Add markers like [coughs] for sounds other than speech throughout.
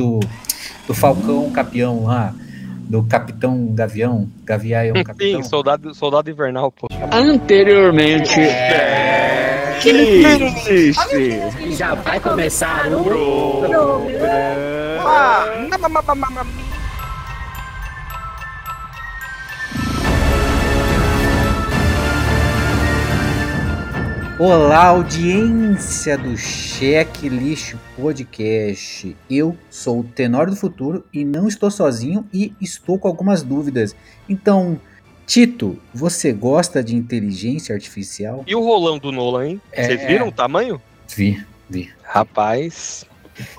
do, do Falcão Capião lá, do Capitão Gavião, Gavião Capitão. Sim, soldado, soldado invernal, pô. Anteriormente. É... Que triste! Já vai começar o. Olá, audiência do Checklist Podcast. Eu sou o Tenor do Futuro e não estou sozinho e estou com algumas dúvidas. Então, Tito, você gosta de inteligência artificial? E o rolão do Nolan, hein? É. Vocês viram o tamanho? Vi, vi. Rapaz.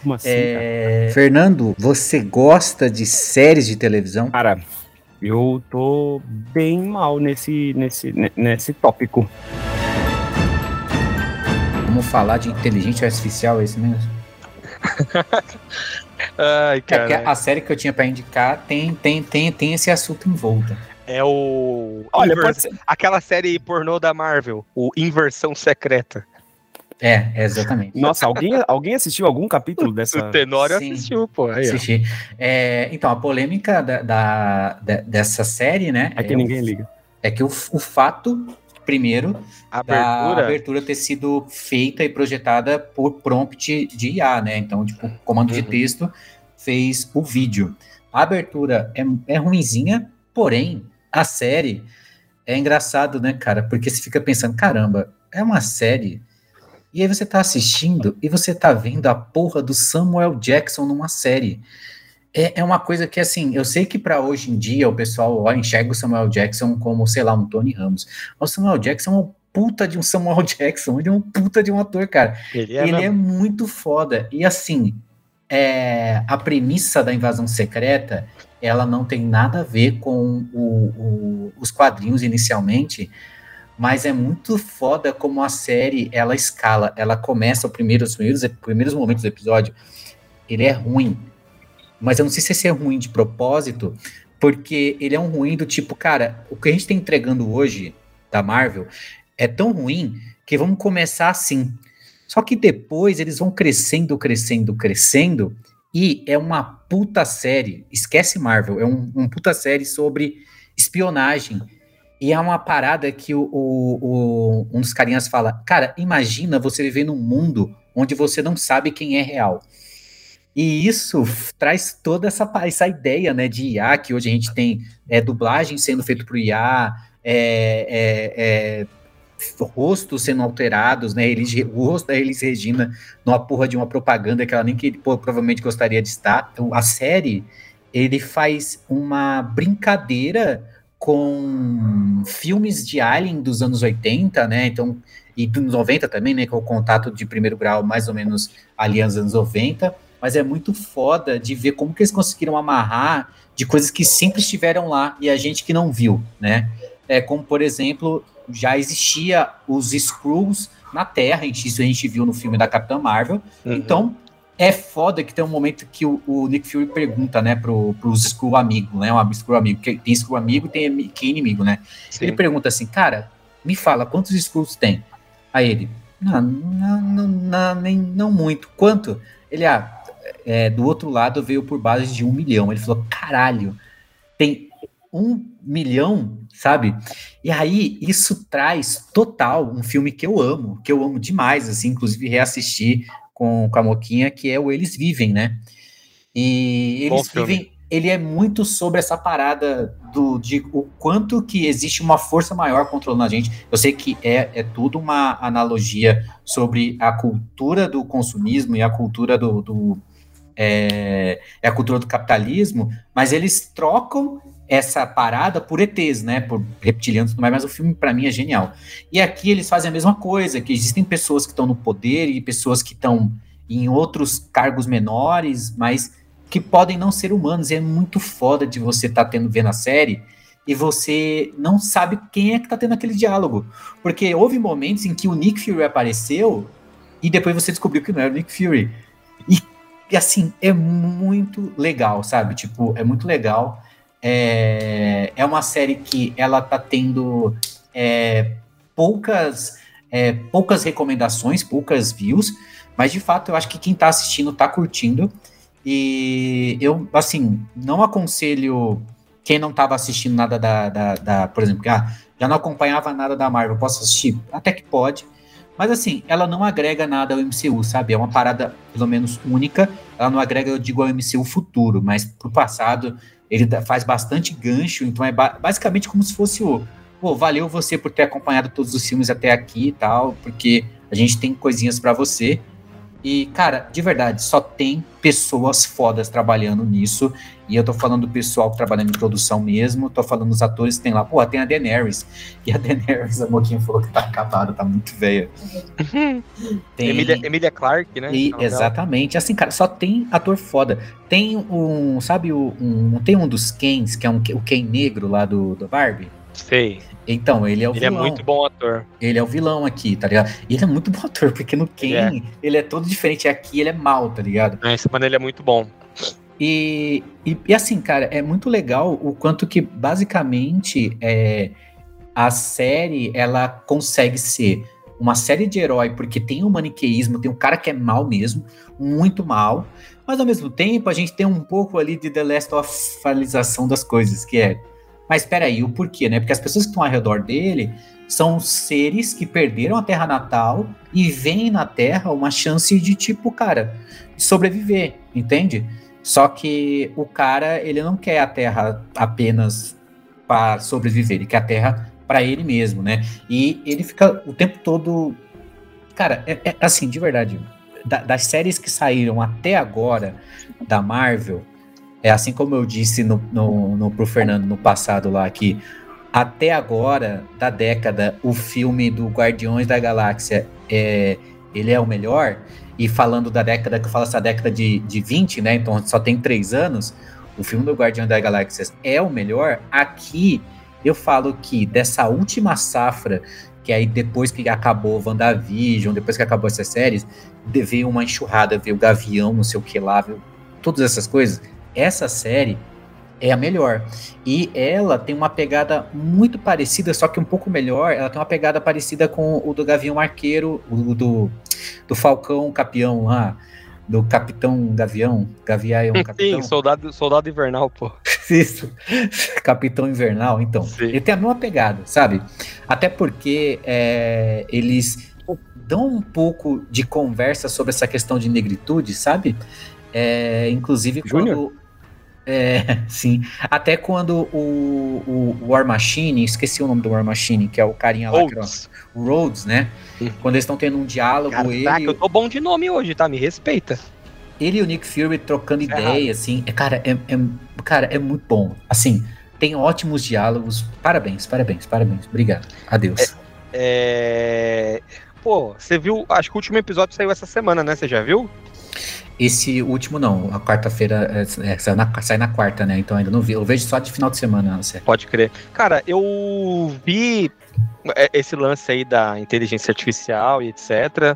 Como assim? É, Fernando, você gosta de séries de televisão? Cara, eu tô bem mal nesse, nesse, ne- nesse tópico. Vamos falar de inteligência artificial, é isso mesmo? [laughs] Ai, É cara. a série que eu tinha pra indicar tem, tem, tem, tem esse assunto em volta. É o. Olha, Invers- pode ser. Aquela série pornô da Marvel, o Inversão Secreta. É, é exatamente. Nossa, alguém, alguém assistiu algum capítulo dessa. O Tenório Sim. assistiu, pô. Aí. Assisti. É, então, a polêmica da, da- da- dessa série, né? É que o- ninguém liga. É que o, o fato, primeiro, A da abertura. abertura ter sido feita e projetada por prompt de IA, né? Então, tipo, o comando de Uhum. texto fez o vídeo. A abertura é, é ruinzinha, porém, a série é engraçado, né, cara? Porque você fica pensando, caramba, é uma série. E aí você tá assistindo e você tá vendo a porra do Samuel Jackson numa série. É, é uma coisa que, assim, eu sei que para hoje em dia o pessoal ó, enxerga o Samuel Jackson como, sei lá, um Tony Ramos. Mas o Samuel Jackson é um puta de um Samuel [laughs] Jackson, ele é um puta de um ator, cara. Ele é, ele é muito foda. E assim, é, a premissa da invasão secreta, ela não tem nada a ver com o- o- os quadrinhos inicialmente, mas é muito foda como a série ela escala. Ela começa o primeiro, os primeiros, primeiros momentos do episódio, ele é ruim. Mas eu não sei se esse é ruim de propósito, porque ele é um ruim do tipo, cara, o que a gente tá entregando hoje da Marvel é tão ruim que vamos começar assim. Só que depois eles vão crescendo, crescendo, crescendo, e é uma puta série. Esquece Marvel, é um, um puta série sobre espionagem. E é uma parada que o, o- o- um dos carinhas fala: Cara, imagina você viver num mundo onde você não sabe quem é real. E isso traz toda essa, essa ideia né, de IA, que hoje a gente tem é, dublagem sendo feito por IA, é, é, é, rostos sendo alterados, né? Elis, o rosto da Elis Regina numa porra de uma propaganda que ela nem que pô, provavelmente gostaria de estar. Então, a série ele faz uma brincadeira com filmes de Alien dos anos 80, né? Então, e dos 90 também, né? É o contato de primeiro grau, mais ou menos ali aos anos 90. Mas é muito foda de ver como que eles conseguiram amarrar de coisas que sempre estiveram lá e a gente que não viu, né? É como, por exemplo, já existia os Skrulls na Terra, isso a gente viu no filme da Capitã Marvel. Uhum. Então, é foda que tem um momento que o, o Nick Fury pergunta, né, pro, pros Skrull amigo, né, um Skrull amigo, que tem Skrull amigo e tem que é inimigo, né? Sim. Ele pergunta assim, cara, me fala, quantos Skrulls tem? Aí ele, não, não, não, não, nem, não muito. Quanto? Ele, ah, é, do outro lado veio por base de um milhão. Ele falou, caralho, tem um milhão, sabe? E aí, isso traz total um filme que eu amo, que eu amo demais, assim, inclusive reassisti com, com a Moquinha, que é o Eles Vivem, né? E Bom Eles filme. Vivem, ele é muito sobre essa parada do, de o quanto que existe uma força maior controlando a gente. Eu sei que é, é tudo uma analogia sobre a cultura do consumismo e a cultura do, do é, é a cultura do capitalismo, mas eles trocam essa parada por ETs, né? Por reptilianos e tudo mais, mas o filme, para mim, é genial. E aqui eles fazem a mesma coisa, que existem pessoas que estão no poder e pessoas que estão em outros cargos menores, mas que podem não ser humanos. E é muito foda de você estar tendo vendo a série e você não sabe quem é que tá tendo aquele diálogo. Porque houve momentos em que o Nick Fury apareceu e depois você descobriu que não era o Nick Fury. E, e, assim, é muito legal, sabe? Tipo, é muito legal. É, é uma série que ela tá tendo é, poucas, é, poucas recomendações, poucas views, mas de fato eu acho que quem tá assistindo tá curtindo. E eu, assim, não aconselho quem não estava assistindo nada da, da, da, por exemplo, ah, já não acompanhava nada da Marvel, posso assistir? Até que pode. Mas assim, ela não agrega nada ao MCU, sabe? É uma parada, pelo menos, única. Ela não agrega, eu digo, ao MCU futuro, mas pro passado ele faz bastante gancho, então é ba basicamente como se fosse o. Pô, valeu você por ter acompanhado todos os filmes até aqui e tal, porque a gente tem coisinhas para você. E, cara, de verdade, só tem pessoas fodas trabalhando nisso. E eu tô falando do pessoal trabalhando em produção mesmo, tô falando dos atores que tem lá. Pô, tem a Daenerys. E a [laughs] Daenerys, a Moquinha falou que tá acabada, tá muito velha. [laughs] tem... Emilia, Emilia Clarke, né? E, exatamente. Assim, cara, só tem ator foda. Tem um, sabe, um, tem um dos Kens, que é um, o Ken negro lá do, do Barbie? Sei. Então, ele é o ele vilão. Ele é muito bom ator. Ele é o vilão aqui, tá ligado? E ele é muito bom [laughs] ator, porque no Ken ele é, ele é todo diferente. Aqui ele é mal, tá ligado? É, esse mano ele é muito bom. E, e, e, assim, cara, é muito legal o quanto que basicamente é, a série ela consegue ser uma série de herói, porque tem um maniqueísmo, tem um cara que é mal mesmo, muito mal, mas ao mesmo tempo a gente tem um pouco ali de The Last of Us das coisas, que é mas espera aí, o porquê, né? Porque as pessoas que estão ao redor dele são seres que perderam a terra natal e veem na terra uma chance de tipo, cara, sobreviver, entende? Só que o cara, ele não quer a terra apenas para sobreviver, ele quer a terra para ele mesmo, né? E ele fica o tempo todo. Cara, é, é assim, de verdade, da, das séries que saíram até agora da Marvel, é assim como eu disse no, no, no, pro Fernando no passado lá, que até agora, da década, o filme do Guardiões da Galáxia é, ele é o melhor. E falando da década, que eu falo essa década de, de 20, né? Então só tem três anos. O filme do Guardiões da Galáxia é o melhor. Aqui eu falo que dessa última safra, que aí depois que acabou WandaVision, depois que acabou essas séries, veio uma enxurrada, veio o Gavião, não sei o que lá, veio todas essas coisas essa série é a melhor. E ela tem uma pegada muito parecida, só que um pouco melhor. Ela tem uma pegada parecida com o do Gavião Arqueiro, o do, do Falcão Capião lá, do Capitão Gavião. Gavião Capitão. Sim, soldado, soldado Invernal, pô. [laughs] Isso, Capitão Invernal. Então, Sim. ele tem a mesma pegada, sabe? Até porque é, eles dão um pouco de conversa sobre essa questão de negritude, sabe? É, inclusive Junior? quando é, [laughs] sim. Até quando o, o, War Machine, esqueci o nome do War Machine, que é o carinha lá, que o Rhodes, né? Quando eles estão tendo um diálogo, Caraca, ele... eu tô bom de nome hoje, tá? Me respeita. Ele e o Nick Fury trocando é ideia, assim, é, cara, é, é, cara, é muito bom. Assim, tem ótimos diálogos. Parabéns, parabéns, parabéns. Obrigado. Adeus. É, é... Pô, você viu? Acho que o último episódio saiu essa semana, né? Você já viu? Esse último não, a quarta-feira é, é, sai, na, sai, na, quarta, né? Então ainda não vi. Eu vejo só de final de semana a. Pode crer. Cara, eu vi é, esse lance aí da inteligência artificial e etc.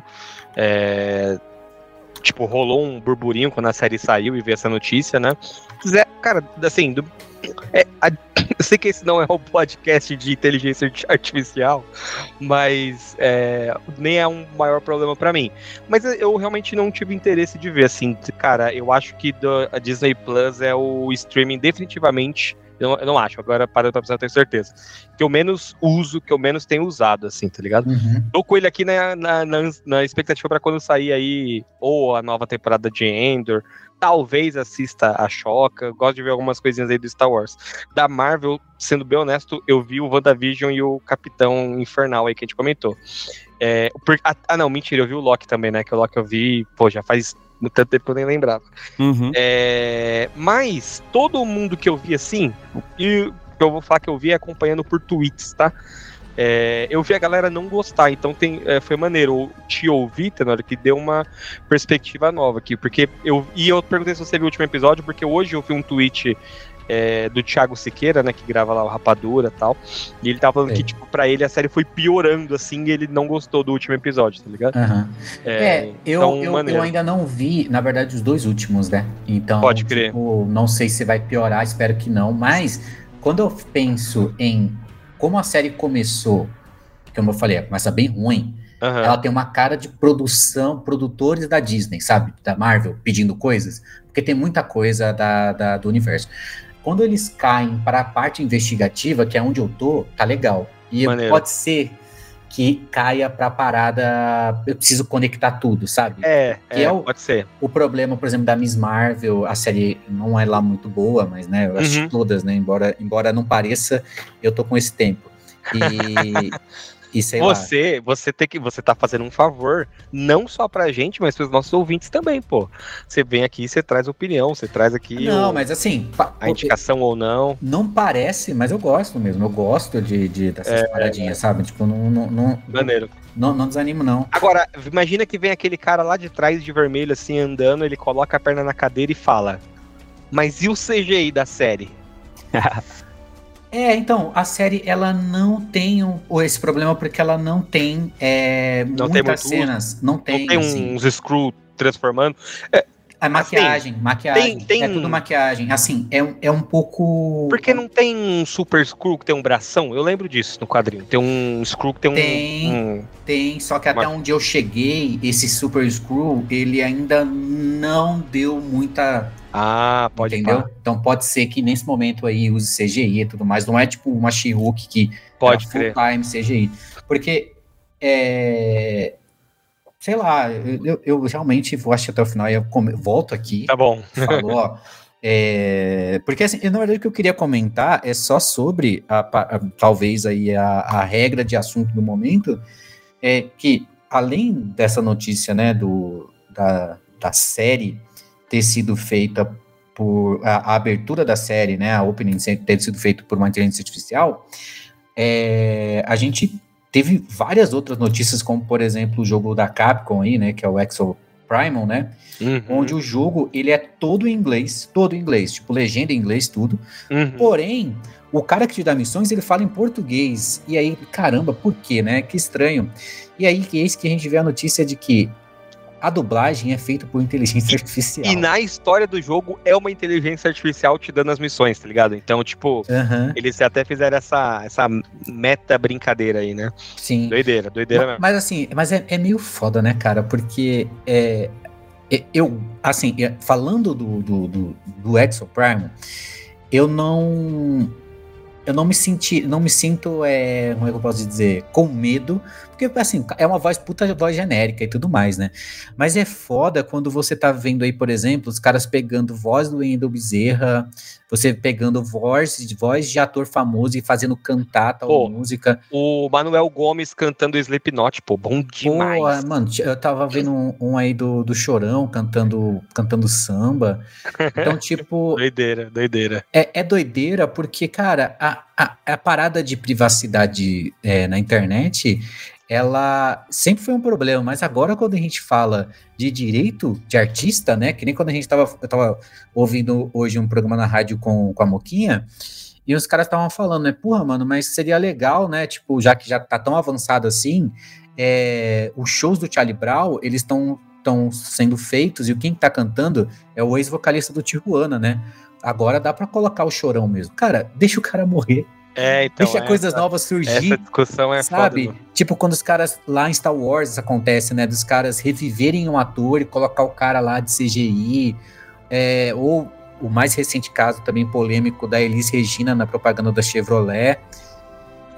É, tipo, rolou um burburinho quando a série saiu e veio essa notícia, né? Cara, assim, do, é, a, [coughs] eu sei que esse não é um podcast de inteligência artificial, mas é, nem é um maior problema para mim. Mas eu realmente não tive interesse de ver, assim, cara, eu acho que do, a Disney Plus é o streaming definitivamente eu não, eu não, acho, agora para pra eu tenho certeza. Que eu menos uso, que eu menos tenho usado, assim, tá ligado? Uhum. Tô com ele aqui na, na, na, na expectativa para quando sair aí, ou a nova temporada de Endor, talvez assista a Choca, gosto de ver algumas coisinhas aí do Star Wars. Da Marvel, sendo bem honesto, eu vi o WandaVision e o Capitão Infernal aí que a gente comentou. É, por, ah, ah, não, mentira, eu vi o Loki também, né? Que o Loki eu vi, pô, já faz tanto tempo que eu nem lembrava. Uhum. É, mas todo mundo que eu vi assim, e eu vou falar que eu vi acompanhando por tweets, tá? É, eu vi a galera não gostar, então tem, é, foi maneiro te ouvir, Tenor, que deu uma perspectiva nova aqui, porque eu, e eu perguntei se você viu o último episódio, porque hoje eu vi um tweet é, do Thiago Siqueira, né, que grava lá o Rapadura e tal, e ele tava falando que, tipo, pra ele a série foi piorando, assim, e ele não gostou do último episódio, tá ligado? Uhum. É, eu, então, eu, eu, ainda não vi, na verdade, os dois últimos, né, então, Pode crer. Tipo, não sei se vai piorar, espero que não, mas quando eu penso em como a série começou, como eu falei, começa bem ruim, Aham. Ela tem uma cara de produção, produtores da Disney, sabe? Da Marvel, pedindo coisas. Porque tem muita coisa da, da- do universo. Quando eles caem para a parte investigativa, que é onde eu tô, tá legal. E Maneiro. pode ser que caia pra parada. Eu preciso conectar tudo, sabe? É, Que é, é o- pode ser. O problema, por exemplo, da Miss Marvel, a série não é lá muito boa, mas né, eu Uhum. todas, né? Embora, embora não pareça, eu tô com esse tempo. E, [laughs] e sei lá. Você, você tem que, você tá fazendo um favor, não só pra gente, mas pros nossos ouvintes também, pô. Você vem aqui, você traz opinião, você traz aqui Não, o- mas assim, a indicação ou não. não parece, mas eu gosto mesmo. Eu gosto de, de dessas É, paradinhas, sabe? Tipo, não, não, não, Maneiro. não, não desanimo, não. Agora, imagina que vem aquele cara lá de trás de vermelho, assim, andando, ele coloca a perna na cadeira e fala. Mas e o CGI da série? [laughs] É, então, a série, ela não tem um- esse problema porque ela não tem, é, Não tem muitas muito uso? cenas. Não tem, não tem assim. uns screw transformando? A maquiagem, maquiagem. tem- tem- É tudo maquiagem. Assim, é, um- é um pouco. Porque não tem um super screw que tem um bração? Eu lembro disso no quadrinho. Tem um screw que tem um. Tem. um- Tem, só que até Mas- onde eu cheguei, esse Super Screw, ele ainda não deu muita. Ah, pode entendeu? pá. Então pode ser que nesse momento aí use CGI e tudo mais. Não é tipo uma She-Hulk que Pode crer. full time CGI. Porque é. Sei lá, eu, eu- realmente vou assistir até o final e eu come- volto aqui. Tá bom. falou, ó. é, porque assim, na verdade o que eu queria comentar é só sobre a, a- talvez aí a, a regra de assunto do momento, é que além dessa notícia, né, do, da, da série ter sido feita por a, a abertura da série, né, a opening ter sido feita por uma inteligência artificial, é, a gente teve várias outras notícias, como por exemplo o jogo da Capcom aí, né, que é o Exo Primal, né, Uhum, onde o jogo ele é todo em inglês, todo em inglês, tipo legenda em inglês, tudo. uhum. Porém, o cara que te dá missões, ele fala em português. E aí, caramba, por quê, né? Que estranho. E aí, que eis que a gente vê a notícia de que a dublagem é feita por inteligência artificial. E na história do jogo é uma inteligência artificial te dando as missões, tá ligado? Então, tipo, Aham, eles até fizeram essa, essa meta brincadeira aí, né? sim. Doideira, doideira Ma- mesmo. Mas assim, mas é, é meio foda, né, cara? Porque é, eu, assim, falando do, do, do, do Exo Prime, eu não. Eu não me senti, não me sinto, é, como é que eu posso dizer, com medo, porque assim, é uma voz puta voz genérica e tudo mais, né? Mas é foda quando você tá vendo aí, por exemplo, os caras pegando voz do Wendel Bezerra, você pegando voz, voz de ator famoso e fazendo cantar tal Pô, música. O Manuel Gomes cantando Slipknot, pô, bom demais. Pô, mano, eu tava vendo um, um aí do, do Chorão cantando, cantando samba. Então, [laughs] tipo, Doideira, doideira. é, é doideira porque, cara, a, a, a parada de privacidade é, na internet, ela sempre foi um problema, mas agora quando a gente fala de direito de artista, né, que nem quando a gente tava, eu tava ouvindo hoje um programa na rádio com, com a Moquinha, e os caras estavam falando, né, porra, mano, mas seria legal, né, tipo, já que já tá tão avançado assim, é, os shows do Charlie Brown, eles estão estão sendo feitos, e quem tá cantando é o ex-vocalista do Tijuana, né, Agora dá pra colocar o chorão mesmo. Cara, deixa o cara morrer. É, então. deixa essa, coisas novas surgir. Essa discussão é sabe? foda. Tipo, quando os caras lá em Star Wars acontece, né? Dos caras reviverem um ator e colocar o cara lá de CGI. é, ou o mais recente caso também polêmico da Elis Regina na propaganda da Chevrolet.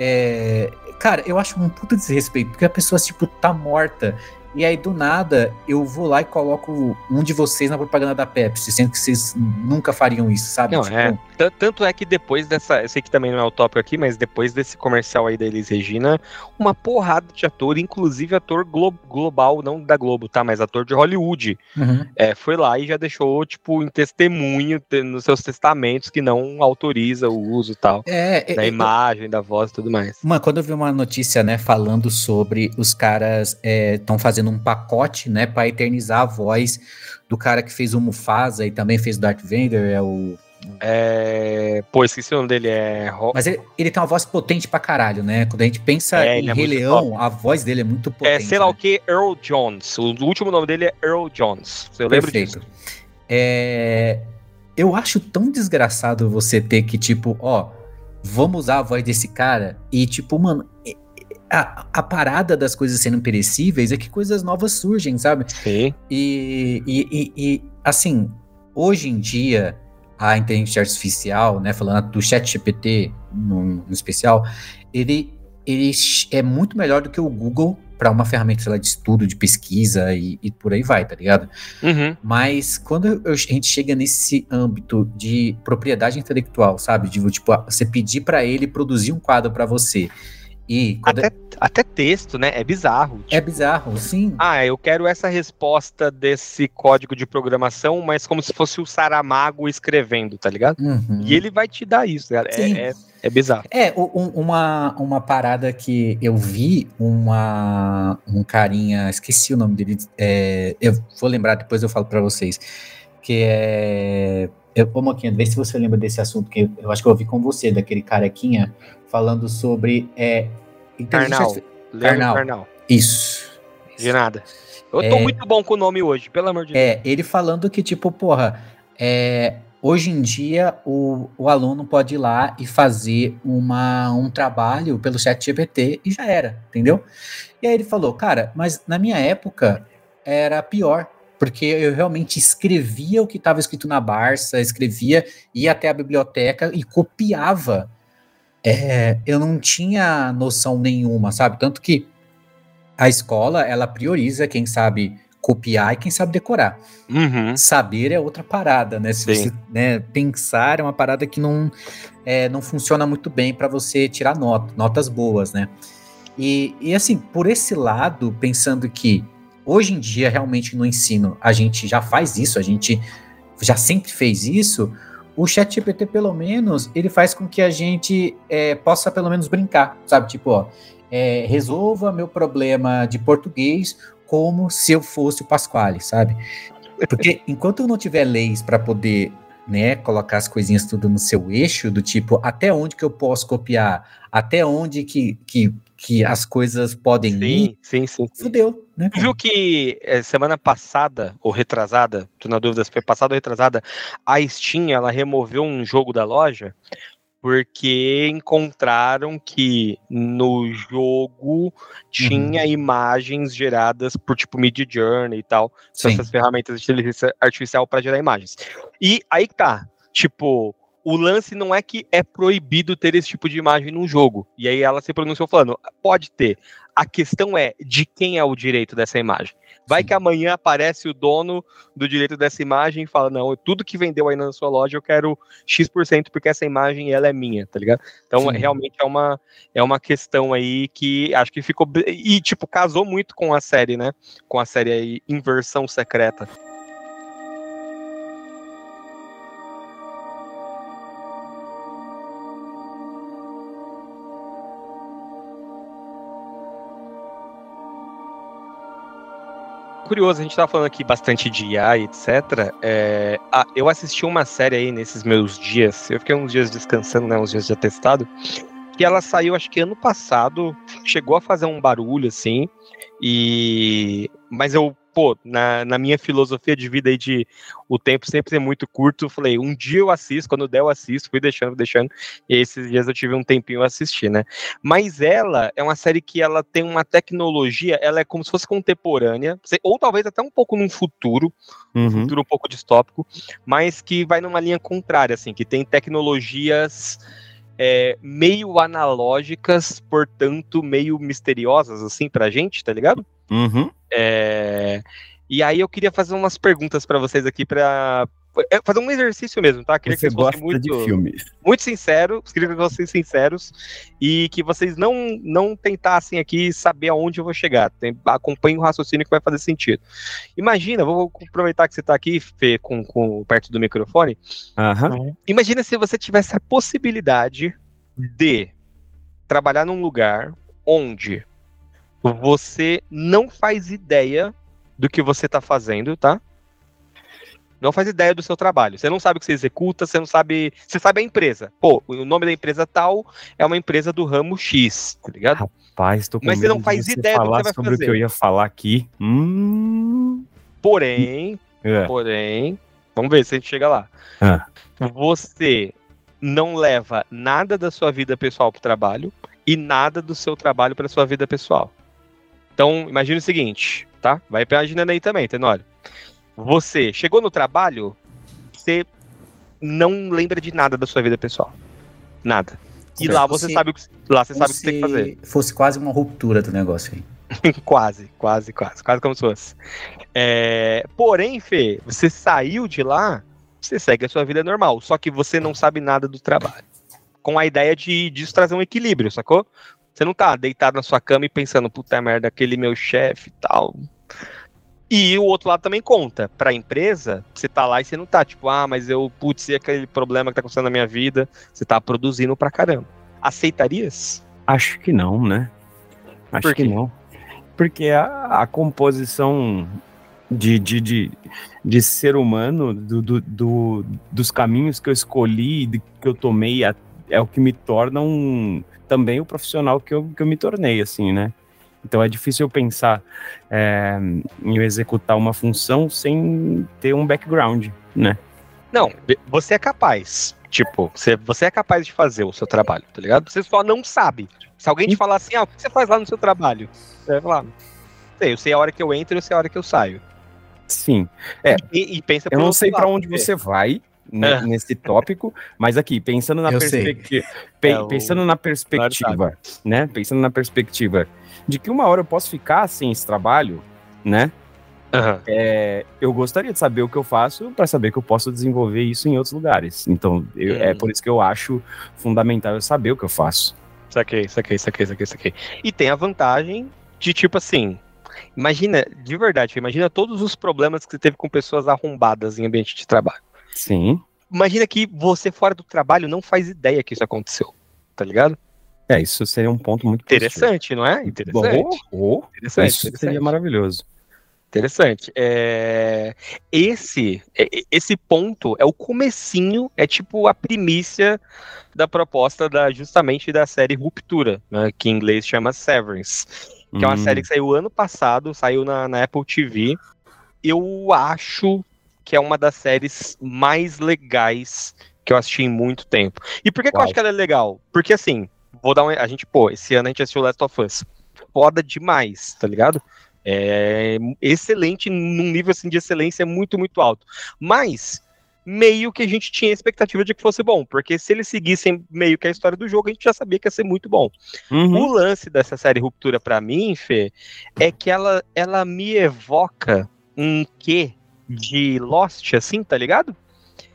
É, cara, eu acho um puta desrespeito, porque a pessoa, tipo, tá morta. E aí, do nada, eu vou lá e coloco um de vocês na propaganda da Pepsi, sendo que vocês nunca fariam isso, sabe? Não, Tipo, é. Tanto é que depois dessa. Eu sei que também não é o tópico aqui, mas depois desse comercial aí da Elis Regina, uma porrada de ator, inclusive ator glo- global, não da Globo, tá? Mas ator de Hollywood. uhum. É, foi lá e já deixou, tipo, em testemunho te- nos seus testamentos que não autoriza o uso e tal. É, Da é, imagem, da voz e tudo mais. Mano, quando eu vi uma notícia, né, falando sobre os caras estão fazendo um pacote, né, para eternizar a voz do cara que fez o Mufasa e também fez o Darth Vader, é o... É... Pô, esqueci o nome dele, é. Mas ele, ele tem uma voz potente pra caralho, né? Quando a gente pensa É, em é Rei Leão, a voz dele é muito É, potente. sei lá né? o que, Earl Jones. O último nome dele é Earl Jones. Eu lembro Perfeito. disso. É, eu acho tão desgraçado você ter que, tipo, ó, vamos usar a voz desse cara e, tipo, mano, é, a, a parada das coisas sendo perecíveis é que coisas novas surgem, sabe? Sim. E, e, e, e, assim, hoje em dia, a inteligência artificial, né, falando do chat GPT no, no especial, ele, ele é muito melhor do que o Google para uma ferramenta lá, de estudo, de pesquisa e, e, por aí vai, tá ligado? Uhum. Mas quando a gente chega nesse âmbito de propriedade intelectual, sabe? De tipo, você pedir para ele produzir um quadro para você e até, até texto, né? É bizarro. Tipo, é bizarro, sim. Ah, eu quero essa resposta desse código de programação, mas como se fosse o Saramago escrevendo, tá ligado? Uhum. E ele vai te dar isso, cara. É, é, é, bizarro. É, um, uma, uma parada que eu vi, uma, um carinha, esqueci o nome dele, é, eu vou lembrar, depois eu falo para vocês, que é... Eu, ô, Moquinha, vê se você lembra desse assunto, que eu, acho que eu ouvi com você, daquele carequinha falando sobre é. Karnal. Karnal. Isso. De nada. Eu tô é, muito bom com o nome hoje, pelo amor de é, Deus. É, ele falando que, tipo, porra, é, hoje em dia o, o aluno pode ir lá e fazer uma, um trabalho pelo chat GPT e já era, entendeu? E aí ele falou, cara, mas na minha época era pior, porque eu realmente escrevia o que estava escrito na Barça, escrevia, ia até a biblioteca e copiava é, eu não tinha noção nenhuma, sabe? Tanto que a escola, ela prioriza quem sabe copiar e quem sabe decorar. Uhum. Saber é outra parada, né? Se você né, pensar é uma parada que não, é, não funciona muito bem para você tirar not notas boas, né? E, e assim, por esse lado, pensando que hoje em dia, realmente no ensino, a gente já faz isso, a gente já sempre fez isso, o chat GPT, pelo menos, ele faz com que a gente é, possa pelo menos brincar, sabe? Tipo, ó, é, resolva meu problema de português como se eu fosse o Pasquale, sabe? Porque [laughs] enquanto eu não tiver leis para poder né, colocar as coisinhas tudo no seu eixo, do tipo, até onde que eu posso copiar, até onde que, que, que as coisas podem sim, ir, sim, sim, sim. fudeu, né? Viu que é, semana passada, ou retrasada, tô na dúvida se foi passada ou retrasada, a Steam, ela removeu um jogo da loja porque encontraram que no jogo tinha uhum. imagens geradas por tipo Mid Journey e tal, essas ferramentas de inteligência artificial para gerar imagens. E aí tá, tipo, o lance não é que é proibido ter esse tipo de imagem no jogo. E aí ela se pronunciou falando, pode ter. A questão é de quem é o direito dessa imagem. Vai Sim. que amanhã aparece o dono do direito dessa imagem e fala: Não, tudo que vendeu aí na sua loja eu quero X% porque essa imagem ela é minha, tá ligado? Então, Sim. realmente é uma, é uma questão aí que acho que ficou. E, tipo, casou muito com a série, né? Com a série aí, Inversão Secreta. Curioso, a gente tava falando aqui bastante de IA etc. É, ah, eu assisti uma série aí nesses meus dias, eu fiquei uns dias descansando, né, uns dias de atestado, que ela saiu acho que ano passado, chegou a fazer um barulho assim, e mas eu pô, na, na minha filosofia de vida aí de o tempo sempre ser muito curto, eu falei, um dia eu assisto, quando der eu assisto, fui deixando, fui deixando, e esses dias eu tive um tempinho a assistir, né? Mas ela é uma série que ela tem uma tecnologia, ela é como se fosse contemporânea, ou talvez até um pouco num futuro, uhum. um futuro um pouco distópico, mas que vai numa linha contrária, assim, que tem tecnologias é, meio analógicas, portanto, meio misteriosas, assim, pra gente, tá ligado? Uhum. É, e aí eu queria fazer umas perguntas para vocês aqui para é, fazer um exercício mesmo, tá? Queria Você que vocês fossem muito, de filmes. muito sinceros, queria que vocês sinceros e que vocês não não tentassem aqui saber aonde eu vou chegar. Tem, acompanhe o raciocínio que vai fazer sentido. Imagina, vou aproveitar que você está aqui, Fê, com, com, perto do microfone. Uhum. Imagina se você tivesse a possibilidade de trabalhar num lugar onde você não faz ideia do que você está fazendo, tá? Não faz ideia do seu trabalho. Você não sabe o que você executa, você não sabe. Você sabe a empresa. Pô, o nome da empresa tal é uma empresa do ramo X, tá ligado? Rapaz, tô com Mas você não faz de ideia falar do que você vai sobre fazer. o que eu ia falar aqui. Hum... Porém, É. porém, vamos ver se a gente chega lá. Ah. Você não leva nada da sua vida pessoal pro trabalho e nada do seu trabalho para sua vida pessoal. Então, imagine o seguinte, tá? Vai imaginando aí também, Tenório. Você chegou no trabalho, você não lembra de nada da sua vida pessoal. Nada. E lá você Se- sabe o que, lá você sabe o que tem que fazer. se Fosse quase uma ruptura do negócio aí. [laughs] quase, quase, quase, quase como se fosse. É, porém, Fê, você saiu de lá, você segue a sua vida normal, só que você não sabe nada do trabalho. Com a ideia de disso trazer um equilíbrio, sacou? Você não tá deitado na sua cama e pensando, puta merda, aquele meu chefe e tal. E o outro lado também conta. Pra empresa, você tá lá e você não tá, tipo, ah, mas eu, putz, e aquele problema que tá acontecendo na minha vida, você tá produzindo pra caramba. Aceitarias? Acho que não, né? Acho que não. Porque a, a composição de, de, de, de ser humano, do, do, do- dos caminhos que eu escolhi, que eu tomei, é, é o que me torna um, também o profissional que eu, que eu me tornei, assim, né? Então é difícil eu pensar é, em eu executar uma função sem ter um background, né? Não, você é capaz. Tipo, você, você é capaz de fazer o seu trabalho, tá ligado? Você só não sabe. Se alguém te falar assim, ah, o que você faz lá no seu trabalho? Você vai falar, sei, eu sei a hora que eu entro e eu sei a hora que eu saio. Sim. É, E, e pensa Eu não sei pra lado, onde Fê. você vai né, É. nesse tópico, mas aqui, pensando na Eu perspectiva. [laughs] pe- É, o- pensando na perspectiva, né? Pensando na perspectiva de que uma hora eu posso ficar sem esse trabalho, né? Aham. É, eu gostaria de saber o que eu faço para saber que eu posso desenvolver isso em outros lugares. Então, eu- é Hum. por isso que eu acho fundamental eu saber o que eu faço. Saquei, saquei, saquei, saquei, saquei. E tem a vantagem de, tipo assim, imagina, de verdade, imagina todos os problemas que você teve com pessoas arrombadas em ambiente de trabalho. Sim. Imagina que você fora do trabalho não faz ideia que isso aconteceu, tá ligado? É, isso seria um ponto muito positivo. Interessante, não é? Interessante. Oh, oh, Interessante, isso interessante. seria maravilhoso. Interessante. É, Esse, é- esse ponto é o comecinho, é tipo a primícia da proposta da justamente da série Ruptura, né, que em inglês chama Severance, que é uma Hum, série que saiu ano passado, saiu na, na Apple TV. Eu acho que é uma das séries mais legais que eu assisti em muito tempo. E por que, que eu acho que ela é legal? Porque assim, vou dar um. A gente, pô, esse ano a gente assistiu Last of Us. Foda demais, tá ligado? É excelente, num nível assim, de excelência muito, muito alto. Mas, meio que a gente tinha a expectativa de que fosse bom, porque se eles seguissem meio que a história do jogo, a gente já sabia que ia ser muito bom. uhum. O lance dessa série Ruptura pra mim, Fê, é que ela, ela me evoca um quê de Lost, assim, tá ligado?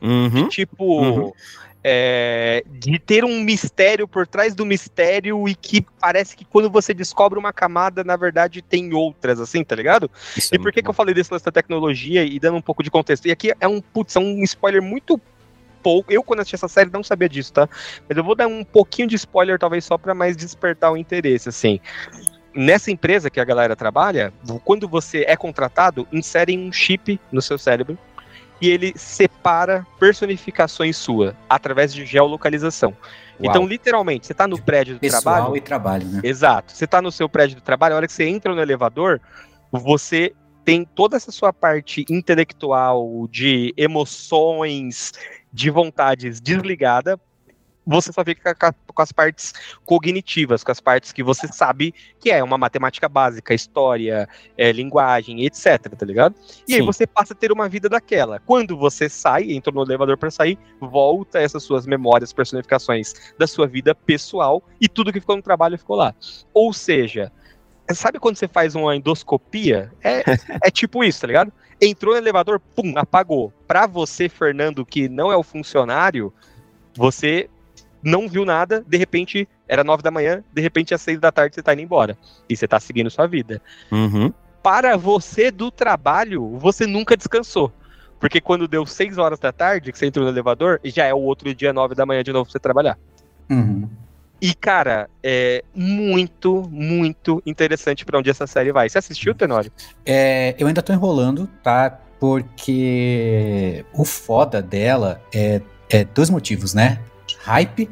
Uhum. Tipo, Uhum. é, de ter um mistério por trás do mistério e que parece que quando você descobre uma camada, na verdade tem outras, assim, tá ligado? Isso é E por que, que eu falei desse lance da tecnologia e dando um pouco de contexto? E aqui é um, putz, é um spoiler muito pouco. Eu, quando assisti essa série, não sabia disso, tá? Mas eu vou dar um pouquinho de spoiler, talvez só pra mais despertar o interesse, assim. Nessa empresa que a galera trabalha, quando você é contratado, inserem um chip no seu cérebro e ele separa personificações sua através de geolocalização. Uau. Então, literalmente, você tá no prédio do Pessoal trabalho. e trabalho, né? Exato. Você tá no seu prédio do trabalho, a hora que você entra no elevador, você tem toda essa sua parte intelectual, de emoções, de vontades desligada. Você só fica com as partes cognitivas, com as partes que você sabe que é uma matemática básica, história, é, linguagem, etc, tá ligado? E aí Sim. você passa a ter uma vida daquela. Quando você sai, entrou no elevador para sair, volta essas suas memórias, personificações da sua vida pessoal e tudo que ficou no trabalho ficou lá. Ou seja, sabe quando você faz uma endoscopia? É, é tipo isso, tá ligado? Entrou no elevador, pum, apagou. Pra você, Fernando, que não é o funcionário, você não viu nada, de repente era nove da manhã, de repente às seis da tarde você tá indo embora. E você tá seguindo sua vida Uhum. para você do trabalho, você nunca descansou. Porque quando deu 6 horas da tarde, que você entrou no elevador, já é o outro dia 9 da manhã de novo pra você trabalhar. Uhum. E, cara, é muito, muito interessante pra onde essa série vai. Você assistiu, Tenório? É, eu ainda tô enrolando, tá? Porque o foda dela é, é dois motivos, né? Hype,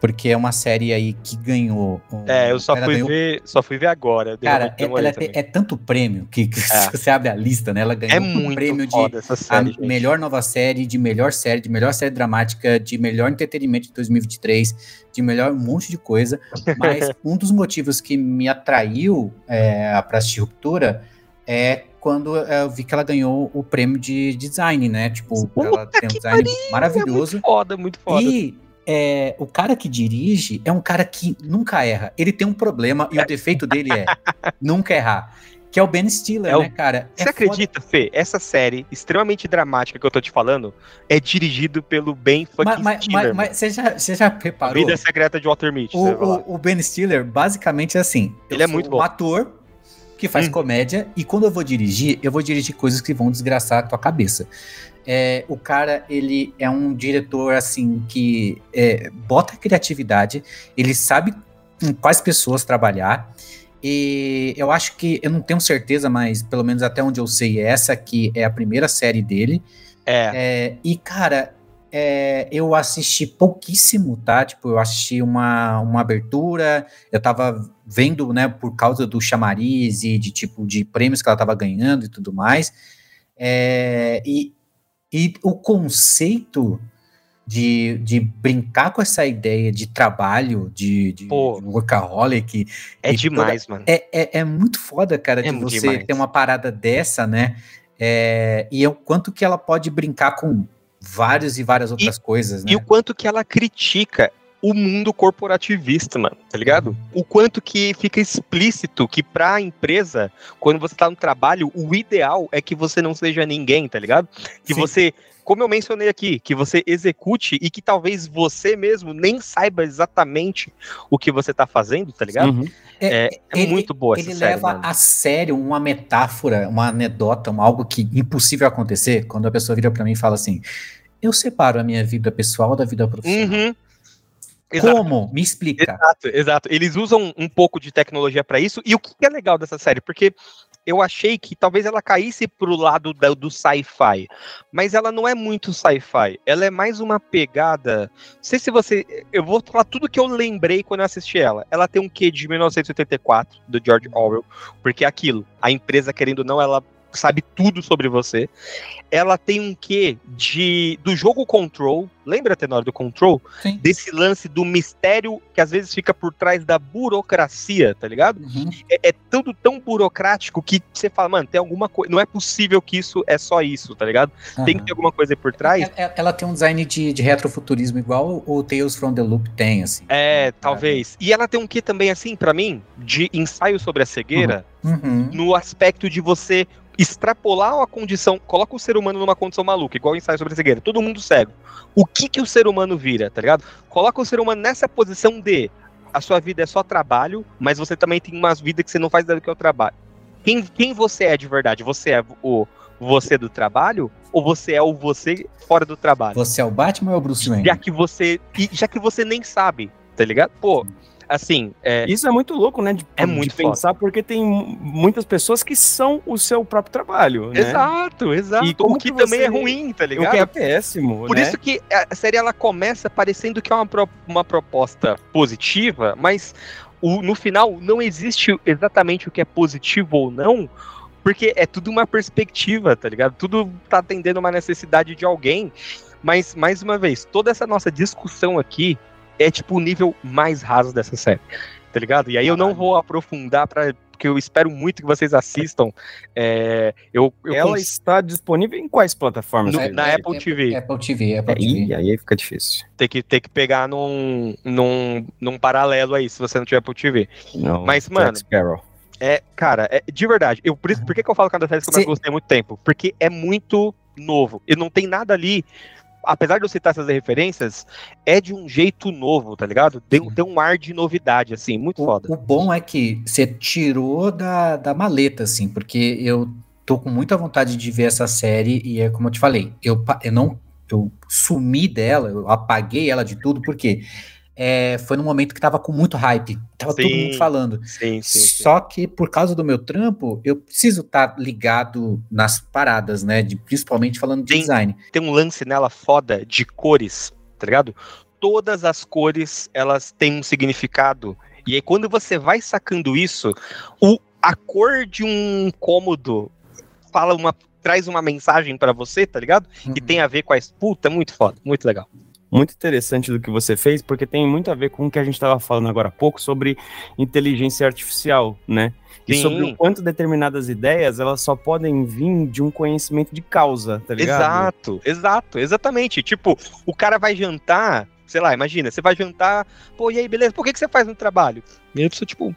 porque é uma série aí que ganhou. É, eu só fui ganhou- ver, só fui ver agora. Cara, é, ela é, é tanto prêmio que, que [laughs] É. você abre a lista, né? Ela ganhou É um prêmio de série, melhor nova série, de melhor série, de melhor série dramática, de melhor entretenimento de 2023, de melhor um monte de coisa. Mas [laughs] um dos motivos que me atraiu é, para assistir Ruptura é quando é, eu vi que ela ganhou o prêmio de design, né? Tipo, ela tem um design É maravilhoso. muito foda, muito foda. E é, o cara que dirige é um cara que nunca erra. Ele tem um problema e o defeito dele é [laughs] nunca errar. Que é o Ben Stiller, É o- né, cara? Você É foda- acredita, Fê? Essa série extremamente dramática que eu tô te falando é dirigido pelo Ben fucking Mas, Stiller. mas- você, já, você já reparou? Vida Secreta de Walter Mitty. O, o- o Ben Stiller, basicamente, é assim. Ele é sou muito um bom. ator que faz Hum. comédia e quando eu vou dirigir, eu vou dirigir coisas que vão desgraçar a tua cabeça. É, o cara, ele é um diretor, assim, que é, bota criatividade, ele sabe com quais pessoas trabalhar. E eu acho que, eu não tenho certeza, mas pelo menos até onde eu sei, essa aqui é a primeira série dele. É, É, e, cara, é, eu assisti pouquíssimo, tá? Tipo, eu assisti uma, uma abertura, eu tava vendo, né, por causa do chamariz e de tipo de prêmios que ela tava ganhando e tudo mais. É, e, e o conceito de, de brincar com essa ideia de trabalho, de, de, Pô. workaholic, é e demais, mano. é, é, é muito foda, cara, É de você demais. ter uma parada dessa, né? É, e é o quanto que ela pode brincar com várias e várias outras coisas, né? E o quanto que ela critica o mundo corporativista, mano, tá ligado? O quanto que fica explícito que pra empresa, quando você tá no trabalho, o ideal é que você não seja ninguém, tá ligado? Que Sim. você, como eu mencionei aqui, que você execute e que talvez você mesmo nem saiba exatamente o que você tá fazendo, tá ligado? Uhum. É, é ele- muito boa essa Ele série, leva mano. a sério uma metáfora, uma anedota, um algo que impossível acontecer, quando a pessoa vira pra mim e fala assim: Eu separo a minha vida pessoal da vida profissional. Uhum. Exato. Como? Me explica. Exato, exato. Eles usam um pouco de tecnologia pra isso. E o que é legal dessa série? Porque eu achei que talvez ela caísse pro lado da- do sci-fi. Mas ela não é muito sci-fi. Ela é mais uma pegada. Não sei se você. Eu vou falar tudo que eu lembrei quando eu assisti ela. Ela tem um quê de 1984, do George Orwell. Porque é aquilo. A empresa, querendo ou não, ela sabe tudo sobre você. Ela tem um quê de do jogo Control. Lembra, Tenor, do Control? Sim. desse lance do mistério que às vezes fica por trás da burocracia, tá ligado? Uhum. É, é tudo tão burocrático que você fala, mano, tem alguma coisa. Não é possível que isso é só isso, tá ligado? Tem que ter alguma coisa aí por trás. Ela, ela- ela tem um design de, de retrofuturismo igual o Tales from the Loop tem, assim. É, talvez. E ela tem um que também, assim, pra mim, de ensaio sobre a cegueira, Uhum. no aspecto de você extrapolar uma condição, coloca o ser humano numa condição maluca, igual o ensaio sobre a cegueira, todo mundo cego. O que que o ser humano vira, tá ligado? Coloca o ser humano nessa posição de a sua vida é só trabalho, mas você também tem uma vida que você não faz nada que é o trabalho. Quem, quem você é de verdade? Você é o você do trabalho ou você é o você fora do trabalho? Você é o Batman ou é o Bruce Wayne? Já que você já que você nem sabe, tá ligado? Pô, assim, é, Isso é muito louco, né? De, É de muito pensar, porque tem mu- muitas pessoas que são o seu próprio trabalho, né? exato, exato. E como o que, que também é ruim, tá O ligado? que é péssimo, Por né? isso que a série ela começa parecendo que é uma, pro- uma proposta positiva, mas o- no final não existe exatamente o que é positivo ou não, porque é tudo uma perspectiva, tá ligado? Tudo tá atendendo uma necessidade de alguém. Mas, mais uma vez, toda essa nossa discussão aqui é tipo o nível mais raso dessa série, tá ligado? E aí eu não vou aprofundar para porque eu espero muito que vocês assistam. É, eu, eu Ela cons- está disponível em quais plataformas? No- Felipe? na Apple TV. Apple TV, Apple É, TV. Ih, aí fica difícil. ter que, ter que pegar num, num, num paralelo aí, se você não tiver Apple TV. Não, Mas, mano, Sparrow. É, cara, é, de verdade, eu, por, isso, por que, que eu falo que é uma das séries que eu mais gostei há muito tempo? Porque é muito novo. E não tem nada ali. Apesar de eu citar essas referências, é de um jeito novo, tá ligado? Tem, Sim. tem um ar de novidade, assim, muito O, foda. o bom é que você tirou da, da maleta, assim, porque eu tô com muita vontade de ver essa série e é como eu te falei, eu, eu não eu sumi dela, eu apaguei ela de tudo, porque é, foi num momento que tava com muito hype, tava todo Sim, mundo falando. Sim, sim. Só que por causa do meu trampo, eu preciso estar ligado nas paradas, né? De, principalmente falando de Sim. design. Tem um lance nela foda de cores, tá ligado? todas as cores elas têm um significado. E aí, quando você vai sacando isso, o, a cor de um cômodo fala uma, traz uma mensagem para você, tá ligado? Uhum. Que tem a ver com a. Puta, muito foda, muito legal. Muito interessante do que você fez, porque tem muito a ver com o que a gente estava falando agora há pouco sobre inteligência artificial, né? E Sim. sobre o quanto determinadas ideias elas só podem vir de um conhecimento de causa, tá ligado? Exato, exato, exatamente. Tipo, o cara vai jantar, sei lá, imagina, você vai jantar, pô, e aí, beleza, por que, que você faz no trabalho? E aí você, tipo,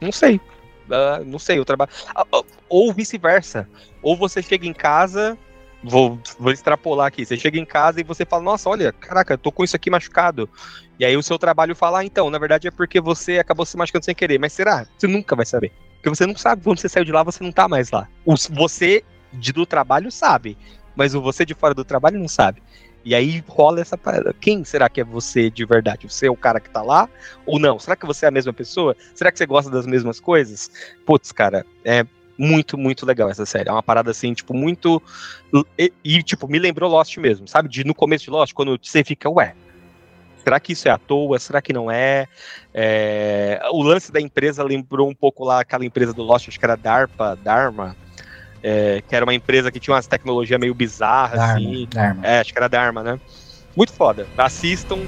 não sei. Ah, não sei, eu trabalho. Ah, ah, Ou vice-versa. Ou você chega em casa, vou, vou extrapolar aqui, você chega em casa e você fala, nossa, olha, caraca, eu tô com isso aqui machucado. E aí o seu trabalho fala, ah, então, na verdade é porque você acabou se machucando sem querer. Mas será? Você nunca vai saber. Porque você não sabe, quando você saiu de lá, você não tá mais lá. O, você de, do trabalho sabe, mas o você de fora do trabalho não sabe. E aí rola essa parada. Quem será que é você de verdade? Você é o cara que tá lá ou não? Será que você é a mesma pessoa? Será que você gosta das mesmas coisas? Putz, cara, é muito, muito legal essa série. É uma parada assim, tipo, muito. E, e, tipo, me lembrou Lost mesmo, sabe? De no começo de Lost, quando você fica, ué. Será que isso é à toa? Será que não é? É, O lance da empresa lembrou um pouco lá aquela empresa do Lost, acho que era DARPA, Dharma, é, que era uma empresa que tinha umas tecnologias meio bizarras, Dharma, assim. Dharma. É, acho que era Dharma, né? Muito foda. Assistam.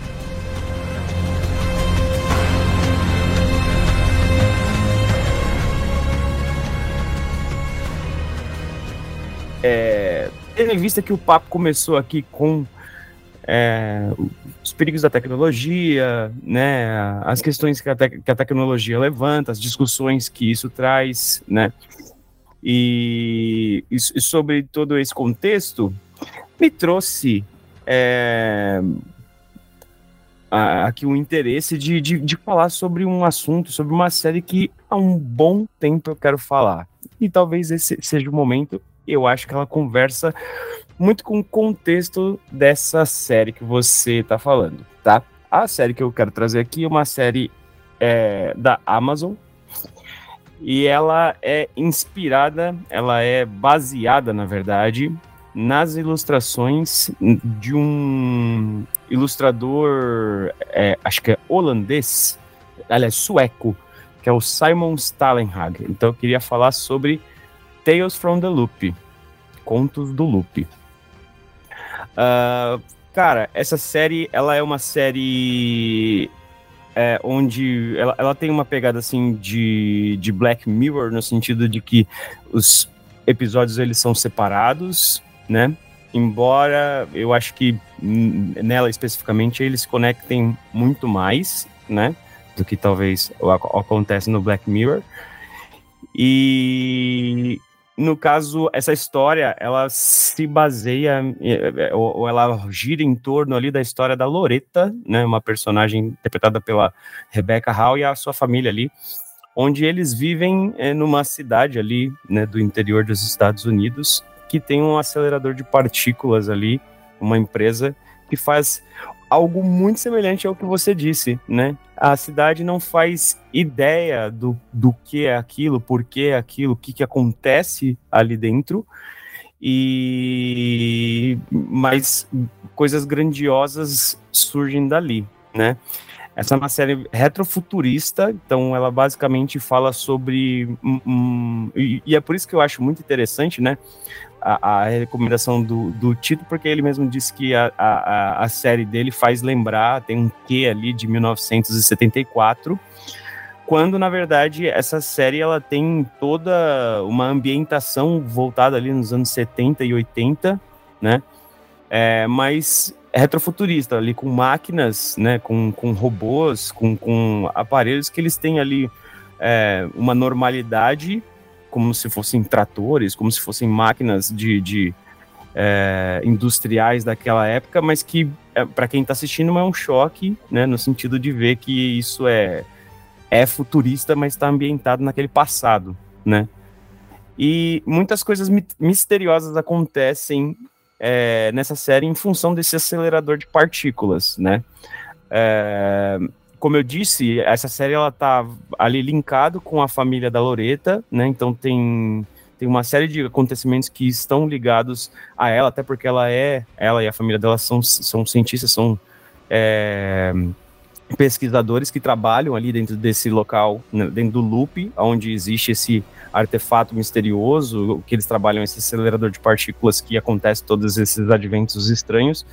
É, tendo em vista que o papo começou aqui com é, os perigos da tecnologia, né, as questões que a, tec- que a tecnologia levanta, as discussões que isso traz, né, e, e sobre todo esse contexto, me trouxe é, aqui o interesse de, de, de falar sobre um assunto, sobre uma série que há um bom tempo eu quero falar. E talvez esse seja o momento eu acho que ela conversa muito com o contexto dessa série que você está falando, tá? A série que eu quero trazer aqui é uma série é, da Amazon e ela é inspirada, ela é baseada, na verdade, nas ilustrações de um ilustrador, é, acho que é holandês, aliás, sueco, que é o Simon Stalenhag. Então eu queria falar sobre Tales from the Loop. Contos do Loop. Ah, cara, essa série, ela é uma série é, onde ela, ela tem uma pegada assim de, de Black Mirror, no sentido de que os episódios eles são separados, né? Embora eu acho que hum, nela especificamente eles se conectem muito mais, né? Do que talvez acontece no Black Mirror. E no caso, essa história, ela se baseia, eh, eh, ou, ela gira em torno ali da história da Loreta, né, uma personagem interpretada pela Rebecca Hall e a sua família ali, onde eles vivem eh, numa cidade ali, né, do interior dos Estados Unidos, que tem um acelerador de partículas ali, uma empresa que faz algo muito semelhante ao que você disse, né? A cidade não faz ideia do, do que é aquilo, por que é aquilo, o que, que acontece ali dentro, e mas coisas grandiosas surgem dali, né? Essa é uma série retrofuturista, então ela basicamente fala sobre. um- um- e, e é por isso que eu acho muito interessante, né? A, a recomendação do, do título, porque ele mesmo disse que a, a, a- série dele faz lembrar, tem um quê ali de 1974, quando na verdade essa série ela tem toda uma ambientação voltada ali nos anos 70 e 80, né? É, mas retrofuturista, ali com máquinas, né, com, com robôs, com, com aparelhos que eles têm ali é, uma normalidade, como se fossem tratores, como se fossem máquinas de, de é, industriais daquela época, mas que é, para quem está assistindo é um choque, né, no sentido de ver que isso é é futurista, mas está ambientado naquele passado, né? E muitas coisas mi- misteriosas acontecem é, nessa série em função desse acelerador de partículas, né? É, como eu disse, essa série ela tá ali linkado com a família da Loreta, né? Então tem tem uma série de acontecimentos que estão ligados a ela, até porque ela é ela e a família dela são, são cientistas, são é, pesquisadores que trabalham ali dentro desse local, né, dentro do loop, onde existe esse artefato misterioso, que eles trabalham esse acelerador de partículas que acontece todos esses adventos estranhos,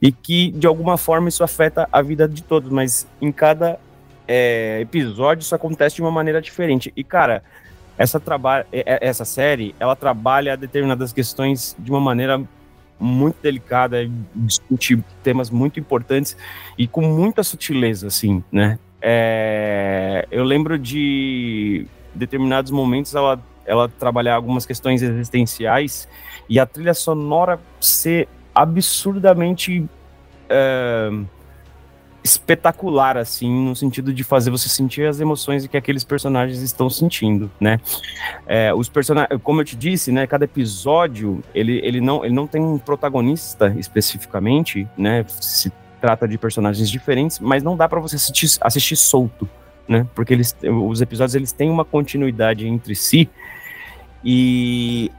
e que de alguma forma isso afeta a vida de todos, mas em cada é, episódio isso acontece de uma maneira diferente. E cara, essa, é, é, essa série, ela trabalha determinadas questões de uma maneira muito delicada, discute temas muito importantes e com muita sutileza, assim, né? É, eu lembro de determinados momentos ela, ela trabalhar algumas questões existenciais e a trilha sonora ser absurdamente é, espetacular, assim, no sentido de fazer você sentir as emoções que aqueles personagens estão sentindo, né? É, os personagens, como eu te disse, né, cada episódio, ele, ele, não, ele não tem um protagonista especificamente, né? Se trata de personagens diferentes, mas não dá para você assistir, assistir solto, né? Porque eles, os episódios eles têm uma continuidade entre si e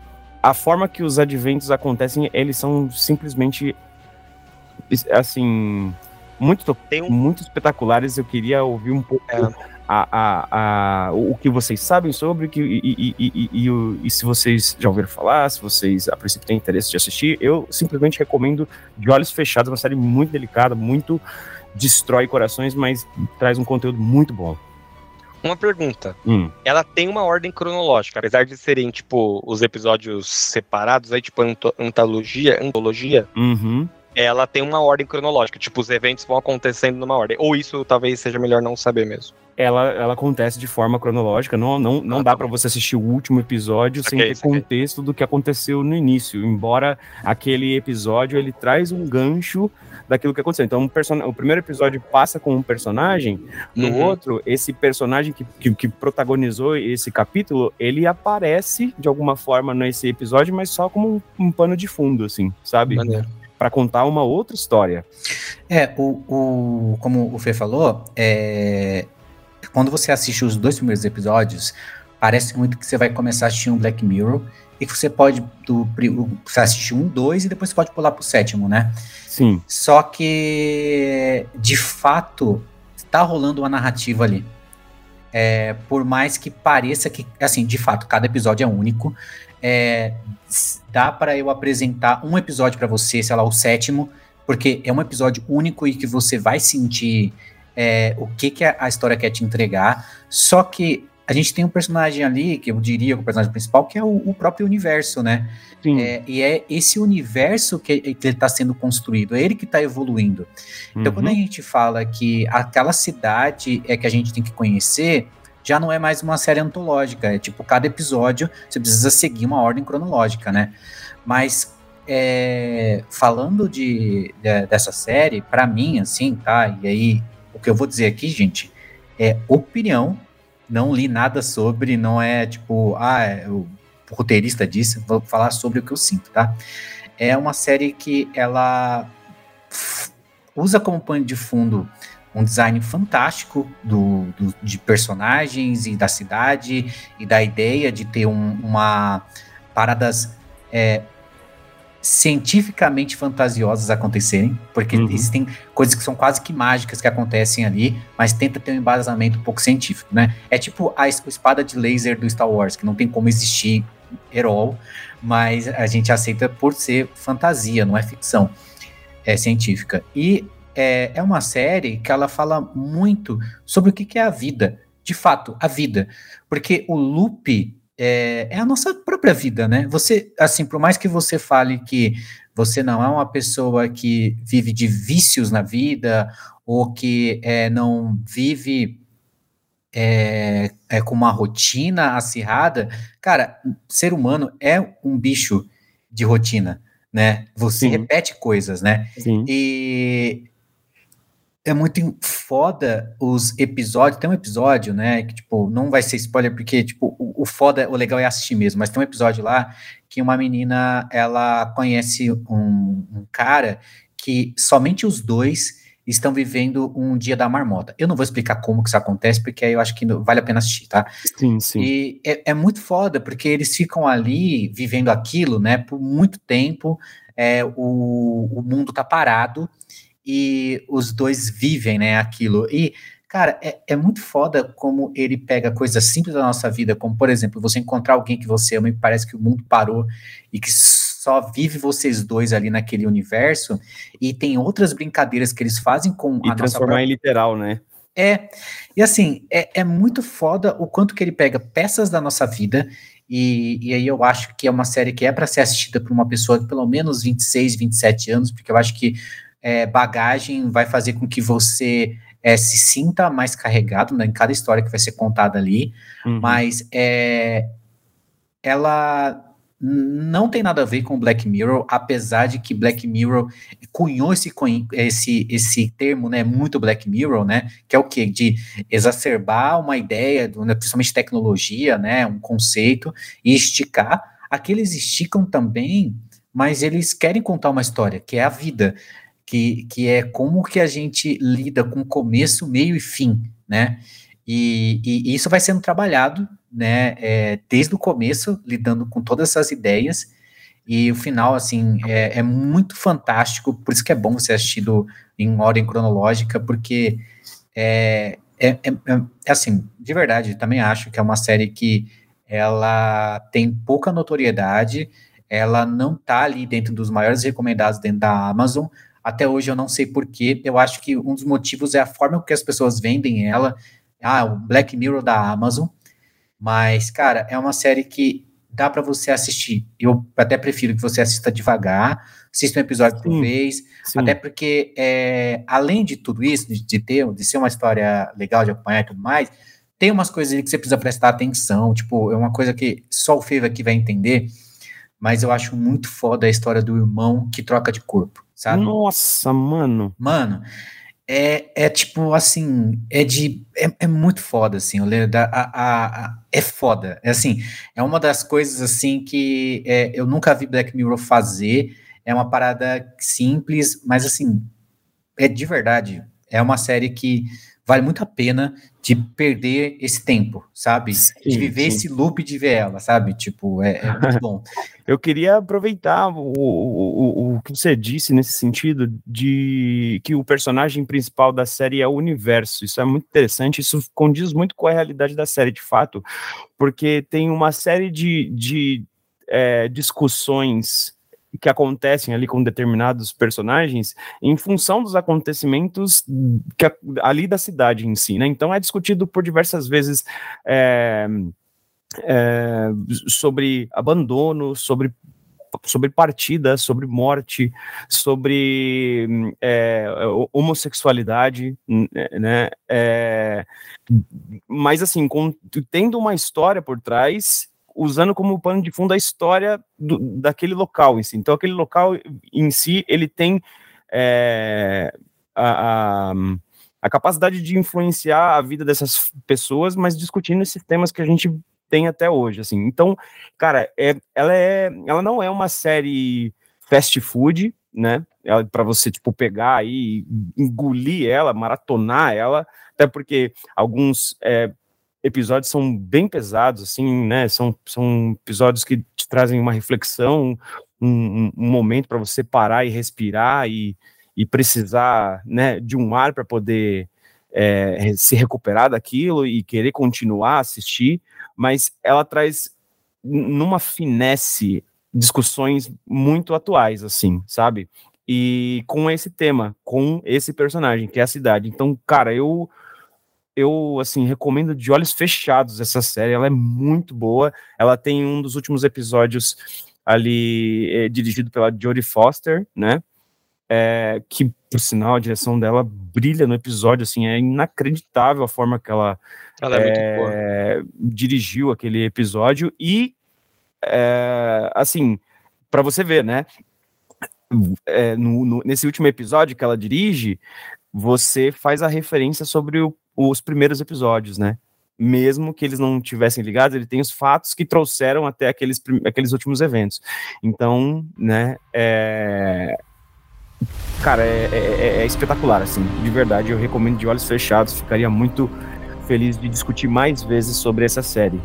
a forma que os adventos acontecem, eles são simplesmente assim muito, um... muito espetaculares. Eu queria ouvir um pouco é. a, a, a, o que vocês sabem sobre que, e, e, e, e, e se vocês já ouviram falar, se vocês a princípio têm interesse de assistir. Eu simplesmente recomendo de olhos fechados, uma série muito delicada, muito destrói corações, mas traz um conteúdo muito bom. Uma pergunta. Hum. Ela tem uma ordem cronológica, apesar de serem, tipo, os episódios separados, aí, tipo, antologia, antologia. Uhum ela tem uma ordem cronológica, tipo, os eventos vão acontecendo numa ordem. Ou isso talvez seja melhor não saber mesmo. Ela, ela acontece de forma cronológica, não, não, não ah, dá tá para você assistir o último episódio okay, sem ter okay. contexto do que aconteceu no início, embora aquele episódio ele traz um gancho daquilo que aconteceu. Então, um person... o primeiro episódio passa com um personagem, no uhum. outro, esse personagem que, que, que, protagonizou esse capítulo, ele aparece de alguma forma nesse episódio, mas só como um, um pano de fundo, assim, sabe? Maneiro para contar uma outra história. É, o, o como o Fê falou, é, quando você assiste os dois primeiros episódios, parece muito que você vai começar a assistir um Black Mirror e que você pode do, você assistir um, dois e depois você pode pular pro sétimo, né? Sim. Só que de fato tá rolando uma narrativa ali. É, por mais que pareça que, assim, de fato, cada episódio é único. É, dá para eu apresentar um episódio para você, sei lá, o sétimo, porque é um episódio único e que você vai sentir é, o que, que a história quer te entregar. Só que a gente tem um personagem ali, que eu diria que o personagem principal, que é o, o próprio universo, né? É, e é esse universo que, que ele está sendo construído, é ele que está evoluindo. Então, uhum. quando a gente fala que aquela cidade é que a gente tem que conhecer, já não é mais uma série antológica. É tipo, cada episódio você precisa seguir uma ordem cronológica, né? Mas é, falando de, de, dessa série, para mim, assim, tá? E aí, o que eu vou dizer aqui, gente, é opinião. Não li nada sobre, não é tipo, ah, é, o roteirista disse, vou falar sobre o que eu sinto, tá? É uma série que ela usa como pano de fundo um design fantástico do, do, de personagens e da cidade e da ideia de ter um, uma paradas é, cientificamente fantasiosas acontecerem, porque uhum. existem coisas que são quase que mágicas que acontecem ali, mas tenta ter um embasamento um pouco científico, né? É tipo a espada de laser do Star Wars, que não tem como existir herói, mas a gente aceita por ser fantasia, não é ficção é científica. E é, é uma série que ela fala muito sobre o que, que é a vida. De fato, a vida. Porque o loop é, é, a nossa própria vida, né? Você, assim, por mais que você fale que você não é uma pessoa que vive de vícios na vida, ou que é, não vive é, é, com uma rotina acirrada, cara, ser humano é um bicho de rotina, né? Você Sim. repete coisas, né? Sim. E é muito foda os episódios. Tem um episódio, né, que, tipo, não vai ser spoiler, porque, tipo, o, o foda, o legal é assistir mesmo, mas tem um episódio lá que uma menina, ela conhece um, um cara que somente os dois estão vivendo um dia da marmota. Eu não vou explicar como que isso acontece, porque aí eu acho que vale a pena assistir, tá? Sim, sim. E é, é muito foda, porque eles ficam ali vivendo aquilo, né, por muito tempo, é, o, o mundo tá parado, e os dois vivem, né, aquilo. E, cara, é, é muito foda como ele pega coisas simples da nossa vida, como, por exemplo, você encontrar alguém que você ama e parece que o mundo parou e que só vive vocês dois ali naquele universo, e tem outras brincadeiras que eles fazem com e a transformar nossa... em literal, né? É, e assim, é, é muito foda o quanto que ele pega peças da nossa vida e, e, aí eu acho que é uma série que é para ser assistida por uma pessoa de pelo menos 26, 27 anos, porque eu acho que é, bagagem vai fazer com que você é, se sinta mais carregado né, em cada história que vai ser contada ali, uhum. mas é, ela não tem nada a ver com Black Mirror, apesar de que Black Mirror cunhou esse, esse, esse termo, né, muito Black Mirror, né, que é o que? De exacerbar uma ideia, né, principalmente tecnologia, né, um conceito, e esticar. Aqui eles esticam também, mas eles querem contar uma história, que é a vida, que, que é como que a gente lida com começo, meio e fim, né, e, e, isso vai sendo trabalhado, né, é, desde o começo, lidando com todas essas ideias, e o final, assim, é, é, muito fantástico, por isso que é bom você assistir do, em ordem cronológica, porque é, é, é, é, assim, de verdade, também acho que é uma série que ela tem pouca notoriedade, ela não tá ali dentro dos maiores recomendados dentro da Amazon, até hoje eu não sei porquê, eu acho que um dos motivos é a forma que as pessoas vendem ela, ah, o Black Mirror da Amazon. Mas, cara, é uma série que dá para você assistir. Eu até prefiro que você assista devagar, assista um episódio sim, por vez, sim. até porque, é, além de tudo isso, de, de, ter, de ser uma história legal de acompanhar e tudo mais, tem umas coisas ali que você precisa prestar atenção, tipo, é uma coisa que só o Feva aqui vai entender, mas eu acho muito foda a história do irmão que troca de corpo, sabe? Nossa, mano. Mano, é, é tipo assim, é de. É, é muito foda, assim, o a, a, a, é foda. É assim, é uma das coisas assim que é, eu nunca vi Black Mirror fazer. É uma parada simples, mas assim, é de verdade. É uma série que vale muito a pena de perder esse tempo, sabe? Sim, de viver sim. esse loop de ver ela, sabe? Tipo, é, é muito bom. [laughs] Eu queria aproveitar o, o, o que você disse nesse sentido de que o personagem principal da série é o universo. Isso é muito interessante, isso condiz muito com a realidade da série, de fato, porque tem uma série de, de é, discussões que acontecem ali com determinados personagens em função dos acontecimentos que, ali da cidade em si, né? Então é discutido por diversas vezes é, é, sobre abandono, sobre sobre partida, sobre morte, sobre é, homossexualidade, né? É, mas assim, com, tendo uma história por trás usando como pano de fundo a história do, daquele local em si. Então, aquele local em si, ele tem é, a, a, a, capacidade de influenciar a vida dessas pessoas, mas discutindo esses temas que a gente tem até hoje, assim. Então, cara, é, ela, é, ela não é uma série fast food, né? Para você, tipo, pegar e engolir ela, maratonar ela, até porque alguns é, episódios são bem pesados, assim, né? São, são episódios que te trazem uma reflexão, um, um momento para você parar e respirar e, e precisar, né, de um ar para poder é, se recuperar daquilo e querer continuar a assistir, mas ela traz numa finesse discussões muito atuais, assim, sabe? E com esse tema, com esse personagem, que é a cidade. Então, cara, eu eu assim recomendo de olhos fechados essa série. Ela é muito boa. Ela tem um dos últimos episódios ali é, dirigido pela Jodie Foster, né? É, que por sinal a direção dela brilha no episódio, assim, é inacreditável a forma que ela, ela é, dirigiu aquele episódio e assim, para você ver, né? No, no, nesse último episódio que ela dirige, você faz a referência sobre o os primeiros episódios, né? Mesmo que eles não tivessem ligados, ele tem os fatos que trouxeram até aqueles, aqueles últimos eventos. Então, né, é... Cara, é, é, é, é espetacular, assim, de verdade, eu recomendo de olhos fechados, ficaria muito feliz de discutir mais vezes sobre essa série.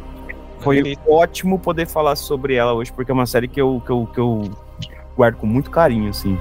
Foi ótimo poder falar sobre ela hoje, porque é uma série que eu, que eu, que eu guardo com muito carinho, assim.